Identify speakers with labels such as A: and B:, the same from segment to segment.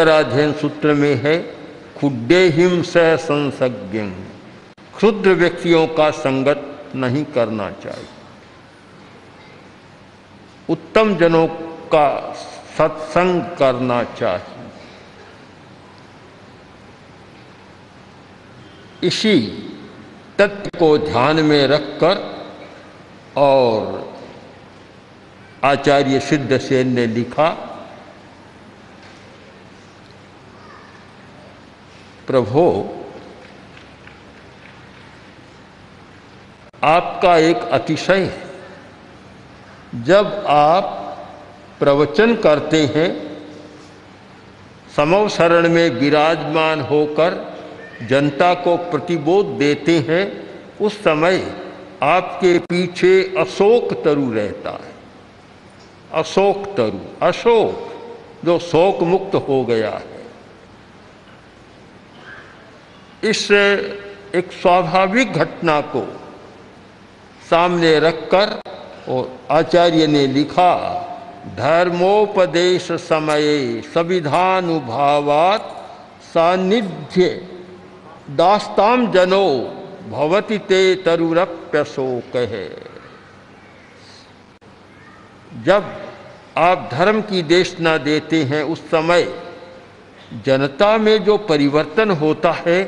A: उत्तराध्ययन सूत्र में है खुडे हिम स संसज्ञ। क्षुद्र व्यक्तियों का संगत नहीं करना चाहिए। उत्तम जनों का सत्संग करना चाहिए। इसी तत्व को ध्यान में रखकर और आचार्य सिद्ध सेन ने लिखा प्रभो, आपका एक अतिशय है। जब आप प्रवचन करते हैं समव शरण में विराजमान होकर जनता को प्रतिबोध देते हैं, उस समय आपके पीछे अशोक तरु रहता है। अशोक तरु, अशोक जो शोक मुक्त हो गया है। इस एक स्वाभाविक घटना को सामने रखकर और आचार्य ने लिखा, धर्मोपदेश समय संविधानुभावात सानिध्य दास्ताम जनो भवति ते तरुरप्यशोक। है जब आप धर्म की देशना देते हैं उस समय जनता में जो परिवर्तन होता है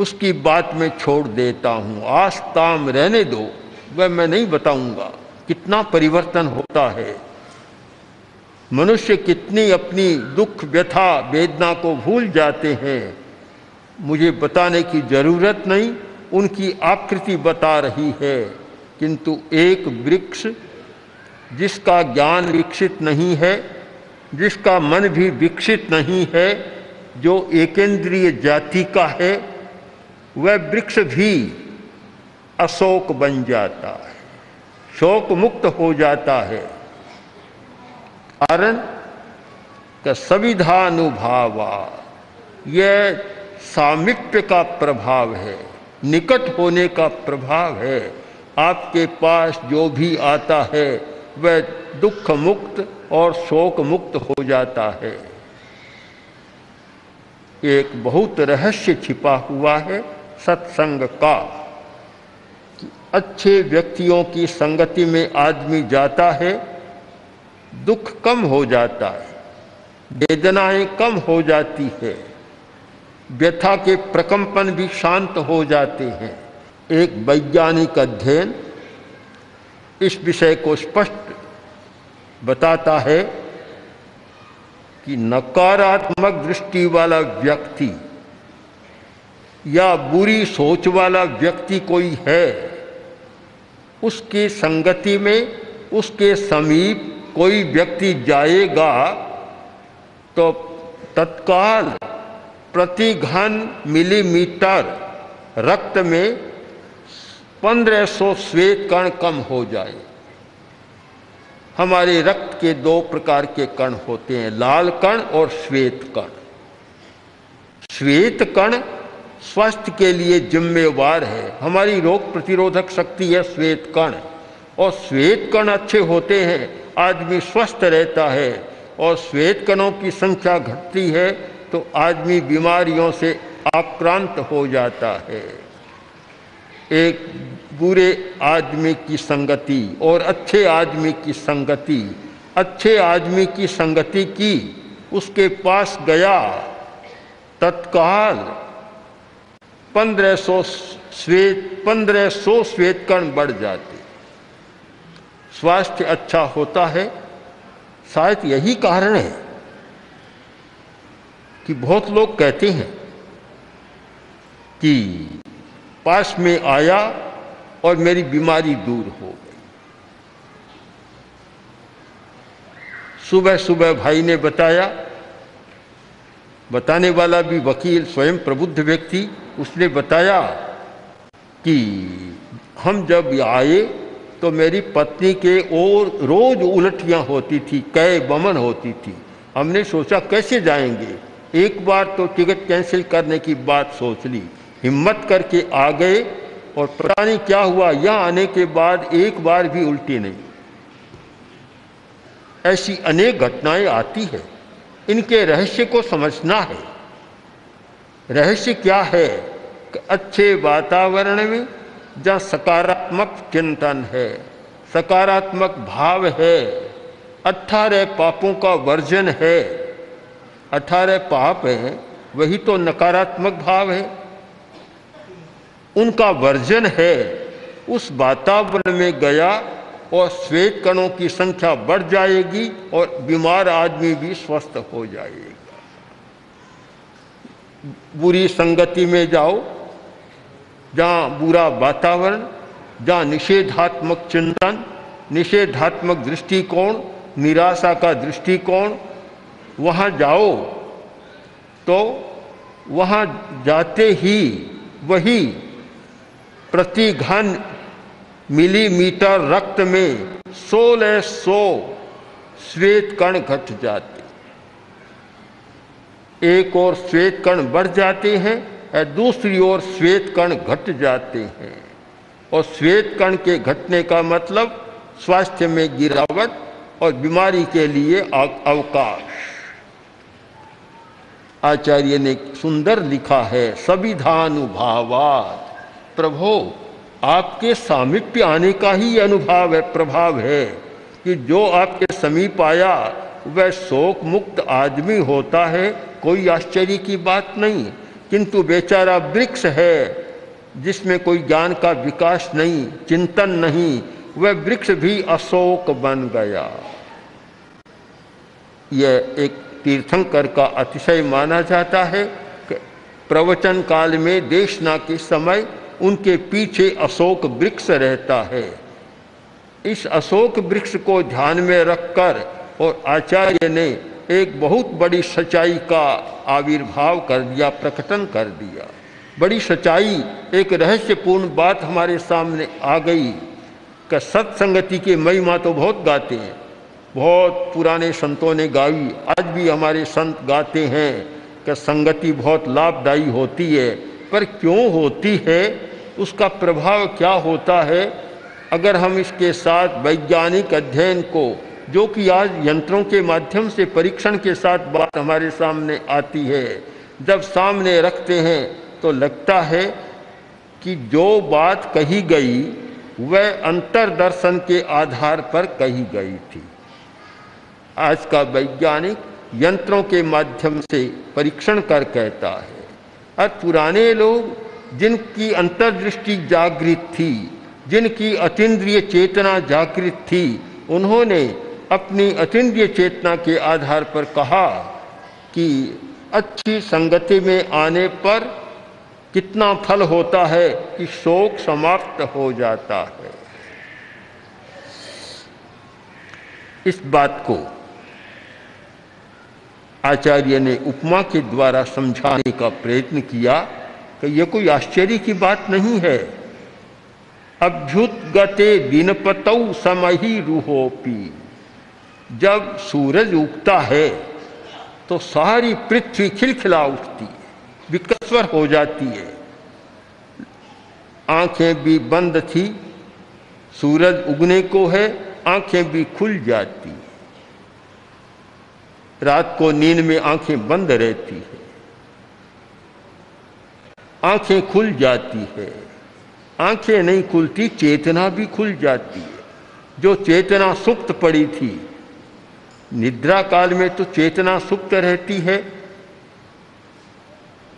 A: उसकी बात मैं छोड़ देता हूँ। आस्ताम रहने दो। वह मैं नहीं बताऊँगा कितना परिवर्तन होता है। मनुष्य कितनी अपनी दुख, व्यथा, वेदना को भूल जाते हैं। मुझे बताने की ज़रूरत नहीं, उनकी आकृति बता रही है। किंतु एक वृक्ष, जिसका ज्ञान विकसित नहीं है, जिसका मन भी विकसित नहीं है, जो एकेंद्रीय जाति का है वह वृक्ष भी अशोक बन जाता है, शोक मुक्त हो जाता है। कारण, का संविधानुभावा, यह सामिप्य का प्रभाव है, निकट होने का प्रभाव है। आपके पास जो भी आता है, वह दुख मुक्त और शोक मुक्त हो जाता है। एक बहुत रहस्य छिपा हुआ है सत्संग का। अच्छे व्यक्तियों की संगति में आदमी जाता है, दुख कम हो जाता है, वेदनाएँ कम हो जाती है, व्यथा के प्रकंपन भी शांत हो जाते हैं। एक वैज्ञानिक अध्ययन इस विषय को स्पष्ट बताता है कि नकारात्मक दृष्टि वाला व्यक्ति या बुरी सोच वाला व्यक्ति कोई है, उसकी संगति में, उसके समीप कोई व्यक्ति जाएगा तो तत्काल प्रति घन मिलीमीटर रक्त में 1500 श्वेत कण कम हो जाए। हमारे रक्त के दो प्रकार के कण होते हैं, लाल कण और श्वेत कण। श्वेत कण स्वास्थ्य के लिए जिम्मेवार है। हमारी रोग प्रतिरोधक शक्ति है श्वेत कण। और श्वेत कण अच्छे होते हैं, आदमी स्वस्थ रहता है। और श्वेत कणों की संख्या घटती है तो आदमी बीमारियों से आक्रांत हो जाता है। एक बुरे आदमी की संगति और अच्छे आदमी की संगति। अच्छे आदमी की संगति की, उसके पास गया, तत्काल पंद्रह सौ श्वेत, पंद्रह सौ श्वेत कण बढ़ जाते। स्वास्थ्य अच्छा होता है, शायद यही कारण है कि बहुत लोग कहते हैं कि पास में आया और मेरी बीमारी दूर हो गई। सुबह सुबह भाई ने बताया बताने वाला भी वकील स्वयं प्रबुद्ध व्यक्ति, उसने बताया कि हम जब आए तो मेरी पत्नी के और रोज उलटियाँ होती थी, कै बमन होती थी। हमने सोचा कैसे जाएँगे? एक बार तो टिकट कैंसिल करने की बात सोच ली। हिम्मत करके आ गए और पता नहीं क्या हुआ, यहाँ आने के बाद एक बार भी उल्टी नहीं। ऐसी अनेक घटनाएँ आती है। इनके रहस्य को समझना है। रहस्य क्या है कि अच्छे वातावरण में जहाँ सकारात्मक चिंतन है, सकारात्मक भाव है अठारह पापों का वर्जन है। अठारह पाप है, वही तो नकारात्मक भाव है। उनका वर्जन है, उस वातावरण में गया और श्वेत कणों की संख्या बढ़ जाएगी और बीमार आदमी भी स्वस्थ हो जाएगा। बुरी संगति में जाओ, जहाँ बुरा वातावरण, जहाँ निषेधात्मक चिंतन, निषेधात्मक दृष्टिकोण, निराशा का दृष्टिकोण, वहाँ जाओ तो वहाँ जाते ही वही प्रति घन मिलीमीटर रक्त में सोलह सौ श्वेत कण घट जाते एक और श्वेत कण बढ़ जाते हैं और दूसरी ओर श्वेत कण घट जाते हैं। और श्वेत कण के घटने का मतलब स्वास्थ्य में गिरावट और बीमारी के लिए अवकाश। आचार्य ने सुंदर लिखा है, सविधानुभावात। प्रभो आपके सामिप्य आने का ही अनुभव है, प्रभाव है कि जो आपके समीप आया, वह शोक मुक्त आदमी होता है, कोई आश्चर्य की बात नहीं। किंतु बेचारा वृक्ष है, जिसमें कोई ज्ञान का विकास नहीं, चिंतन नहीं, वह वृक्ष भी अशोक बन गया। यह एक तीर्थंकर का अतिशय माना जाता है प्रवचन काल में देशना के समय उनके पीछे अशोक वृक्ष रहता है। इस अशोक वृक्ष को ध्यान में रखकर और आचार्य ने एक बहुत बड़ी सच्चाई का आविर्भाव कर दिया, प्रकटन कर दिया। बड़ी सच्चाई, एक रहस्यपूर्ण बात हमारे सामने आ गई कि सत्संगति के महिमा तो बहुत गाते हैं। बहुत पुराने संतों ने गाई, आज भी हमारे संत गाते हैं कि संगति बहुत लाभदायी होती है। पर क्यों होती है? उसका प्रभाव क्या होता है? अगर हम इसके साथ वैज्ञानिक अध्ययन को, जो कि आज यंत्रों के माध्यम से परीक्षण के साथ बात हमारे सामने आती है, जब सामने रखते हैं तो लगता है कि जो बात कही गई, वह अंतरदर्शन के आधार पर कही गई थी। आज का वैज्ञानिक यंत्रों के माध्यम से परीक्षण कर कहता है। और पुराने लोग जिनकी अंतर्दृष्टि जागृत थी, जिनकी अतीन्द्रिय चेतना जागृत थी, उन्होंने अपनी अतीन्द्रिय चेतना के आधार पर कहा कि अच्छी संगति में आने पर कितना फल होता है कि शोक समाप्त हो जाता है। इस बात को आचार्य ने उपमा के द्वारा समझाने का प्रयत्न किया। कि यह कोई आश्चर्य की बात नहीं है। अभ्युत गते दिनपतौ समही रूहोपी। जब सूरज उगता है तो सारी पृथ्वी खिलखिला उठती है, विकस्वर हो जाती है। आँखें भी बंद थी, सूरज उगने को है, आँखें भी खुल जाती रात को नींद में आँखें बंद रहती है। आँखें खुल जाती है। आँखें नहीं खुलती, चेतना भी खुल जाती है। जो चेतना सुप्त पड़ी थी, निद्रा काल में तो चेतना सुप्त रहती है।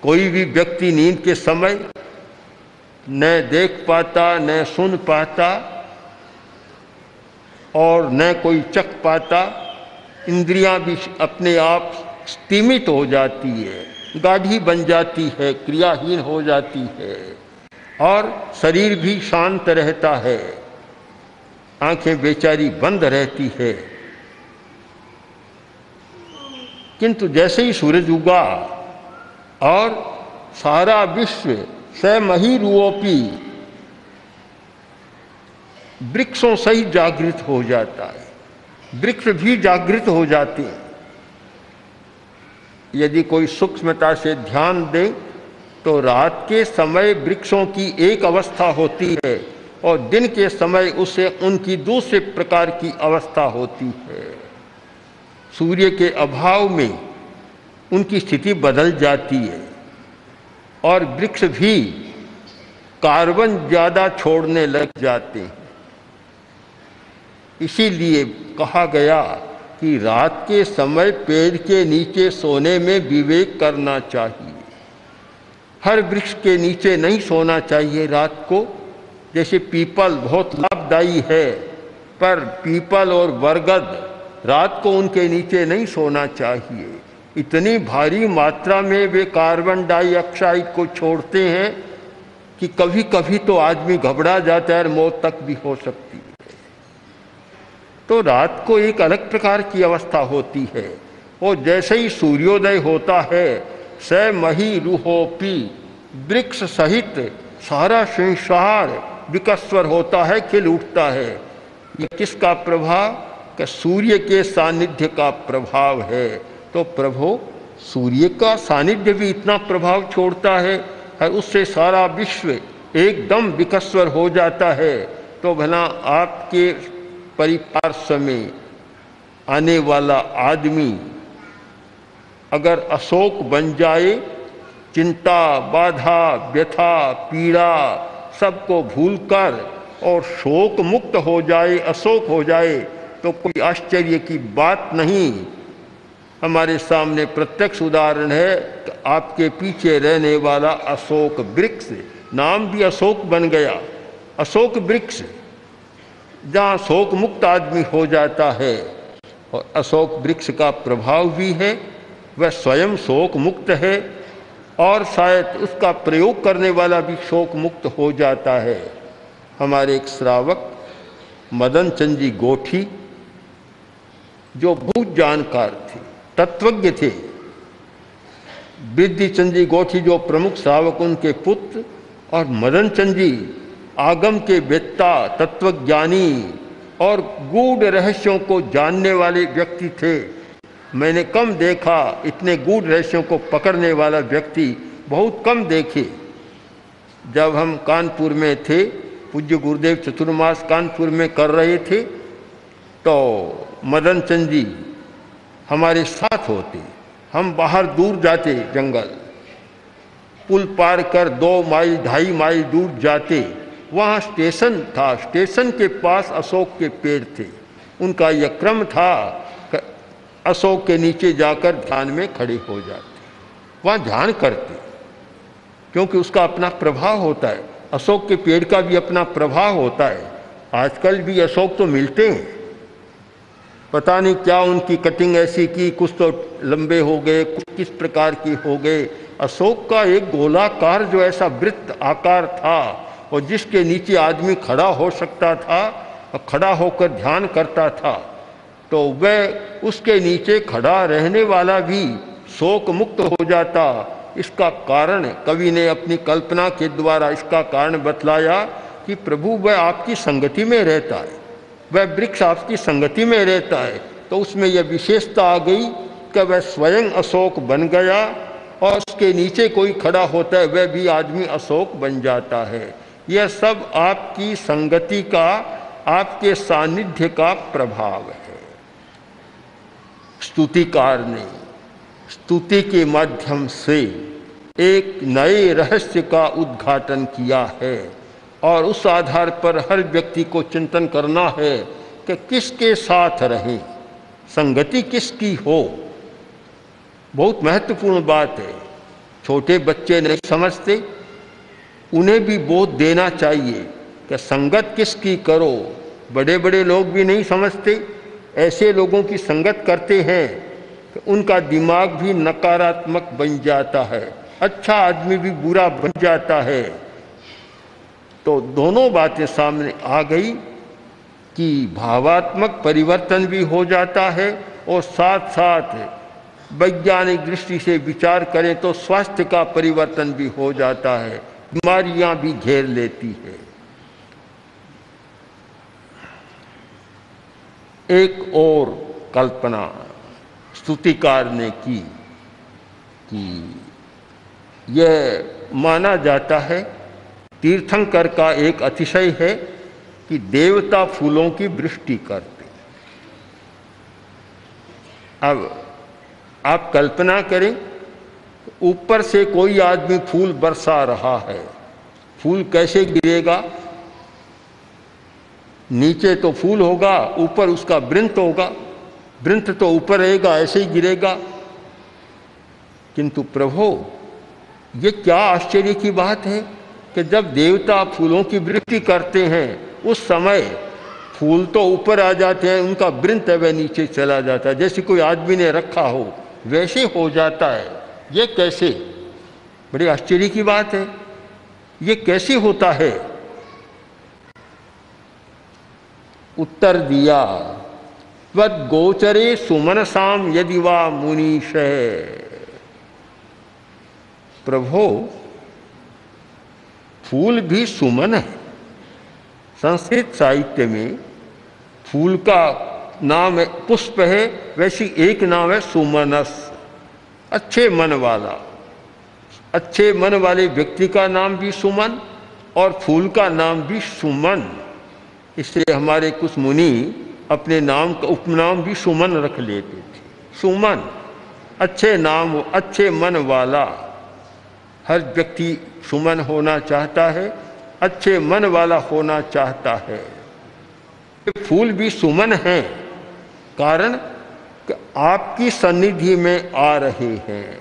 A: कोई भी व्यक्ति नींद के समय न देख पाता, न सुन पाता और न कोई चख पाता, इंद्रियाँ भी अपने आप स्तीमित हो जाती है। गाढ़ी बन जाती है, क्रियाहीन हो जाती है और शरीर भी शांत रहता है। आँखें बेचारी बंद रहती है। किंतु जैसे ही सूरज उगा और सारा विश्व मही रूपी वृक्षों सही जागृत हो जाता है, वृक्ष भी जागृत हो जाते हैं। यदि कोई सूक्ष्मता से ध्यान दे तो रात के समय वृक्षों की एक अवस्था होती है और दिन के समय उसे उनकी दूसरे प्रकार की अवस्था होती है। सूर्य के अभाव में उनकी स्थिति बदल जाती है और वृक्ष भी कार्बन ज़्यादा छोड़ने लग जाते हैं। इसीलिए कहा गया कि रात के समय पेड़ के नीचे सोने में विवेक करना चाहिए। हर वृक्ष के नीचे नहीं सोना चाहिए रात को। जैसे पीपल बहुत लाभदायी है, पर पीपल और बरगद रात को उनके नीचे नहीं सोना चाहिए। इतनी भारी मात्रा में वे कार्बन डाइऑक्साइड को छोड़ते हैं कि कभी कभी तो आदमी घबरा जाता है और मौत तक भी हो सकती तो रात को एक अलग प्रकार की अवस्था होती है। और जैसे ही सूर्योदय होता है स मही रूहोपी, वृक्ष सहित सारा संसार विकस्वर होता है, खिल उठता है। ये किसका प्रभाव? कि सूर्य के सानिध्य का प्रभाव है। तो प्रभो, सूर्य का सानिध्य भी इतना प्रभाव छोड़ता है और उससे सारा विश्व एकदम विकस्वर हो जाता है। तो भला आपके परिपार्श्व में आने वाला आदमी अगर अशोक बन जाए, चिंता, बाधा, व्यथा, पीड़ा सबको भूलकर और शोक मुक्त हो जाए, अशोक हो जाए तो कोई आश्चर्य की बात नहीं। हमारे सामने प्रत्यक्ष उदाहरण है कि आपके पीछे रहने वाला अशोक वृक्ष, नाम भी अशोक बन गया। अशोक वृक्ष जहाँ शोक मुक्त आदमी हो जाता है और अशोक वृक्ष का प्रभाव भी है, वह स्वयं शोक मुक्त है और शायद उसका प्रयोग करने वाला भी शोक मुक्त हो जाता है। हमारे एक श्रावक, मदन चंद जी गोठी, जो बहुत जानकार थे, तत्वज्ञ थे। वृद्धि चंद जी गोठी, जो प्रमुख श्रावक, उनके पुत्र और मदन चंद जी आगम के वेत्ता, तत्वज्ञानी और गूढ़ रहस्यों को जानने वाले व्यक्ति थे। मैंने कम देखा, इतने गूढ़ रहस्यों को पकड़ने वाला व्यक्ति बहुत कम देखे। जब हम कानपुर में थे, पूज्य गुरुदेव चतुर्मास कानपुर में कर रहे थे तो मदन चंद जी हमारे साथ होते। हम बाहर दूर जाते जंगल। पुल पार कर दो माइल, ढाई माइल दूर जाते। वहाँ स्टेशन था। स्टेशन के पास अशोक के पेड़ थे। उनका यह क्रम था अशोक के नीचे जाकर ध्यान में खड़े हो जाते। वहाँ ध्यान करते, क्योंकि उसका अपना प्रभाव होता है। अशोक के पेड़ का भी अपना प्रभाव होता है। आजकल भी अशोक तो मिलते हैं। पता नहीं क्या उनकी कटिंग ऐसी की, कुछ तो लंबे हो गए, कुछ किस प्रकार की हो गए। अशोक का एक गोलाकार जो ऐसा वृत्त आकार था और जिसके नीचे आदमी खड़ा हो सकता था और खड़ा होकर ध्यान करता था तो वह उसके नीचे खड़ा रहने वाला भी शोक मुक्त हो जाता। इसका कारण, कवि ने अपनी कल्पना के द्वारा इसका कारण बतलाया कि प्रभु, वह आपकी संगति में रहता है, वह वृक्ष आपकी संगति में रहता है तो उसमें यह विशेषता आ गई कि वह स्वयं अशोक बन गया और उसके नीचे कोई खड़ा होता है, वह भी आदमी अशोक बन जाता है। यह सब आपकी संगति का, आपके सानिध्य का प्रभाव है। स्तुतिकार ने स्तुति के माध्यम से एक नए रहस्य का उद्घाटन किया है और उस आधार पर हर व्यक्ति को चिंतन करना है कि किसके साथ रहें, संगति किसकी हो। बहुत महत्वपूर्ण बात है। छोटे बच्चे नहीं समझते उन्हें भी बोध देना चाहिए कि संगत किसकी करो। बड़े बड़े लोग भी नहीं समझते। ऐसे लोगों की संगत करते हैं कि उनका दिमाग भी नकारात्मक बन जाता है। अच्छा आदमी भी बुरा बन जाता है। तो दोनों बातें सामने आ गई कि भावात्मक परिवर्तन भी हो जाता है और साथ साथ वैज्ञानिक दृष्टि से विचार करें तो स्वास्थ्य का परिवर्तन भी हो जाता है। बीमारियाँ भी घेर लेती है। एक और कल्पना स्तुतिकार ने की कि यह माना जाता है, तीर्थंकर का एक अतिशय है कि देवता फूलों की वृष्टि करते। अब आप कल्पना करें ऊपर से कोई आदमी फूल बरसा रहा है। फूल कैसे गिरेगा? नीचे तो फूल होगा, ऊपर उसका वृंत होगा। वृंत तो ऊपर रहेगा, ऐसे ही गिरेगा। किंतु प्रभो, ये क्या आश्चर्य की बात है कि जब देवता फूलों की वृत्ति करते हैं, उस समय फूल तो ऊपर आ जाते हैं, उनका वृंत वह नीचे चला जाता है। जैसे कोई आदमी ने रखा हो, वैसे हो जाता है। ये कैसे? बड़ी आश्चर्य की बात है। ये कैसे होता है? उत्तर दिया तद गोचरे सुमन साम यदि वा मुनीश प्रभो, फूल भी सुमन है। संस्कृत साहित्य में फूल का नाम है, पुष्प है, वैसी एक नाम है सुमनस। अच्छे मन वाला, अच्छे मन वाले व्यक्ति का नाम भी सुमन और फूल का नाम भी सुमन। इसलिए हमारे कुछ मुनि अपने नाम का उपनाम भी सुमन रख लेते थे। सुमन, अच्छे नाम, अच्छे मन वाला। हर व्यक्ति सुमन होना चाहता है, अच्छे मन वाला होना चाहता है। फूल भी सुमन है, कारण कि आपकी सन्निधि में आ रहे हैं।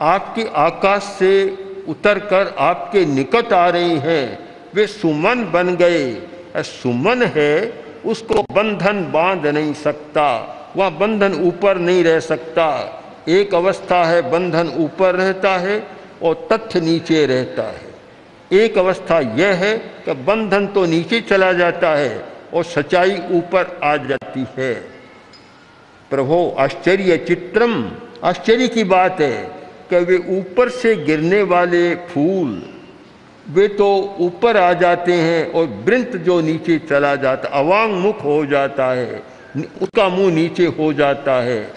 A: आपके आकाश से उतरकर आपके निकट आ रहे हैं। वे सुमन बन गए। सुमन है, उसको बंधन बाँध नहीं सकता। वह बंधन ऊपर नहीं रह सकता। एक अवस्था है, बंधन ऊपर रहता है और तथ्य नीचे रहता है। एक अवस्था यह है कि बंधन तो नीचे चला जाता है और सच्चाई ऊपर आ जाती है। प्रभो आश्चर्य चित्रम आश्चर्य की बात है कि वे ऊपर से गिरने वाले फूल, वे तो ऊपर आ जाते हैं और वृंत जो नीचे चला जाता अवांग मुख हो जाता है, उसका मुँह नीचे हो जाता है।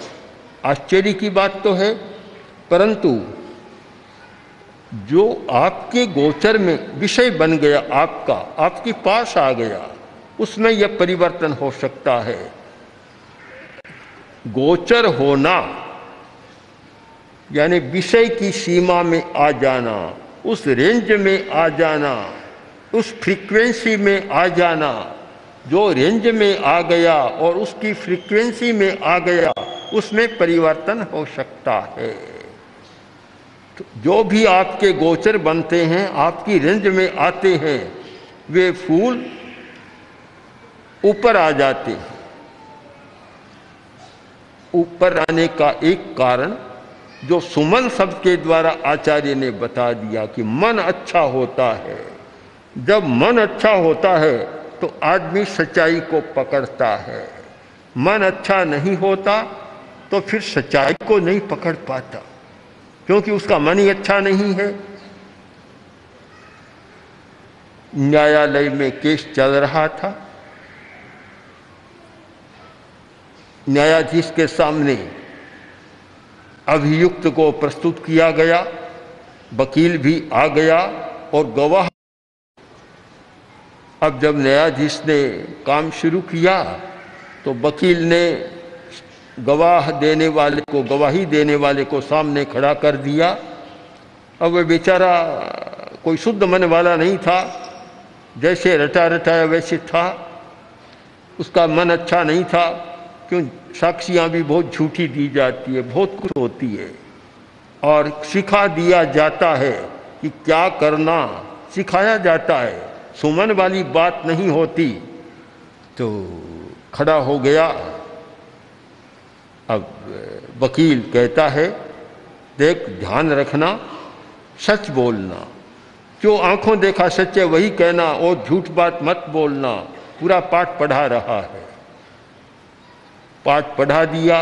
A: आश्चर्य की बात तो है, परंतु जो आपके गोचर में विषय बन गया आपका, आपके पास आ गया, उसमें यह परिवर्तन हो सकता है। गोचर होना, यानी विषय की सीमा में आ जाना, उस रेंज में आ जाना, उस फ्रीक्वेंसी में आ जाना, जो रेंज में आ गया और उसकी फ्रीक्वेंसी में आ गया, उसमें परिवर्तन हो सकता है। तो जो भी आपके गोचर बनते हैं, आपकी रेंज में आते हैं, वे फूल ऊपर आ जाते हैं। ऊपर आने का एक कारण जो सुमन शब्द के द्वारा आचार्य ने बता दिया कि मन अच्छा होता है। जब मन अच्छा होता है तो आदमी सच्चाई को पकड़ता है। मन अच्छा नहीं होता तो फिर सच्चाई को नहीं पकड़ पाता, क्योंकि उसका मन ही अच्छा नहीं है। न्यायालय में केस चल रहा था न्यायाधीश के सामने अभियुक्त को प्रस्तुत किया गया, वकील भी आ गया और गवाह। अब जब न्यायाधीश ने काम शुरू किया तो वकील ने गवाह देने वाले को, गवाही देने वाले को सामने खड़ा कर दिया। अब वह बेचारा कोई शुद्ध मन वाला नहीं था, जैसे रटा रटाया वैसे था। उसका मन अच्छा नहीं था। क्यों? साक्षियाँ भी बहुत झूठी दी जाती है, बहुत कुछ होती है। और सिखा दिया जाता है कि क्या करना, सिखाया जाता है। सुमन वाली बात नहीं होती। तो खड़ा हो गया। अब वकील कहता है, देख, ध्यान रखना, सच बोलना। जो आँखों देखा सच है वही कहना, और झूठ बात मत बोलना। पूरा पाठ पढ़ा रहा है। पाठ पढ़ा दिया।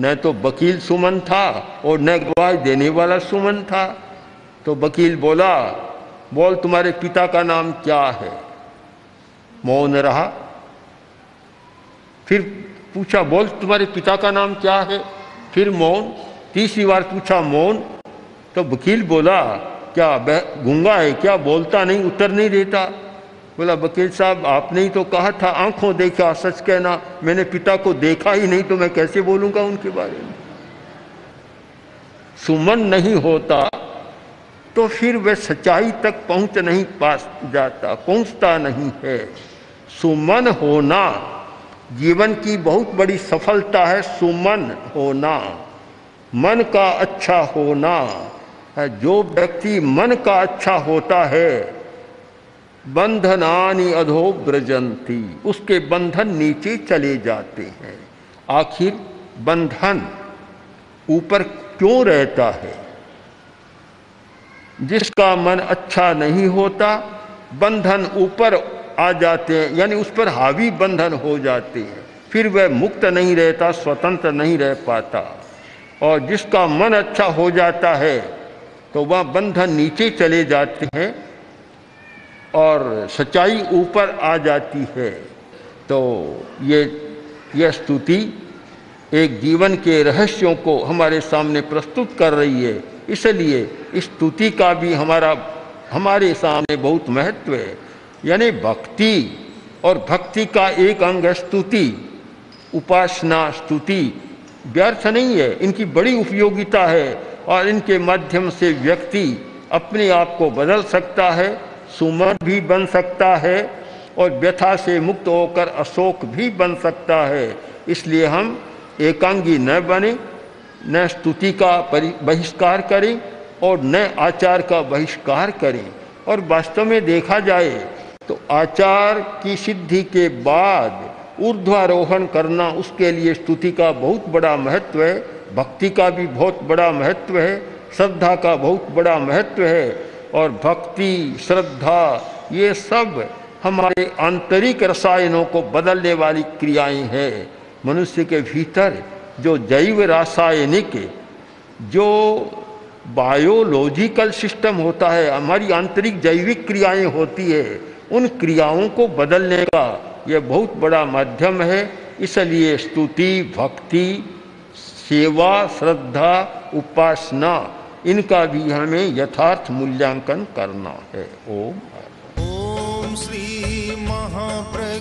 A: न तो वकील सुमन था और न गवाही देने वाला सुमन था। तो वकील बोला, बोल तुम्हारे पिता का नाम क्या है? मौन रहा। फिर पूछा, बोल तुम्हारे पिता का नाम क्या है? फिर मौन, तीसरी बार पूछा, मौन। तो वकील बोला, क्या गूँगा है? क्या बोलता नहीं, उत्तर नहीं देता। बोला, वकील साहब, आपने ही तो कहा था, आँखों देखा सच कहना, मैंने पिता को देखा ही नहीं तो मैं कैसे बोलूँगा उनके बारे में? सुमन नहीं होता तो फिर वह सच्चाई तक पहुँच नहीं पा जाता, पहुँचता नहीं है। सुमन होना, जीवन की बहुत बड़ी सफलता है सुमन होना, मन का अच्छा होना जो व्यक्ति मन का अच्छा होता है बंधनानी अधो ब्रजंती उसके बंधन नीचे चले जाते हैं। आखिर बंधन ऊपर क्यों रहता है? जिसका मन अच्छा नहीं होता, बंधन ऊपर आ जाते हैं, यानी उस पर हावी बंधन हो जाते हैं। फिर वह मुक्त नहीं रहता, स्वतंत्र नहीं रह पाता। और जिसका मन अच्छा हो जाता है तो वह बंधन नीचे चले जाते हैं और सच्चाई ऊपर आ जाती है। तो ये यह स्तुति एक जीवन के रहस्यों को हमारे सामने प्रस्तुत कर रही है। इसलिए इस स्तुति का भी हमारा, हमारे सामने बहुत महत्व है। यानी भक्ति और भक्ति का एक अंग है स्तुति। उपासना, स्तुति व्यर्थ नहीं है। इनकी बड़ी उपयोगिता है और इनके माध्यम से व्यक्ति अपने आप को बदल सकता है। सुमन भी बन सकता है और व्यथा से मुक्त होकर अशोक भी बन सकता है। इसलिए हम एकांगी न बने, न स्तुति का बहिष्कार करें और न आचार का बहिष्कार करें। और वास्तव में देखा जाए तो आचार की सिद्धि के बाद ऊर्ध्वारोहण करना उसके लिए स्तुति का बहुत बड़ा महत्व है, भक्ति का भी बहुत बड़ा महत्व है, श्रद्धा का बहुत बड़ा महत्व है। और भक्ति, श्रद्धा, ये सब हमारे आंतरिक रसायनों को बदलने वाली क्रियाएँ हैं। मनुष्य के भीतर जो जैव रासायनिक, जो बायोलॉजिकल सिस्टम होता है, हमारी आंतरिक जैविक क्रियाएँ होती है, उन क्रियाओं को बदलने का यह बहुत बड़ा माध्यम है। इसलिए स्तुति, भक्ति, सेवा, श्रद्धा, उपासना इनका भी हमें यथार्थ मूल्यांकन करना है। ओम।
B: ओम श्री महाप्रज्ञ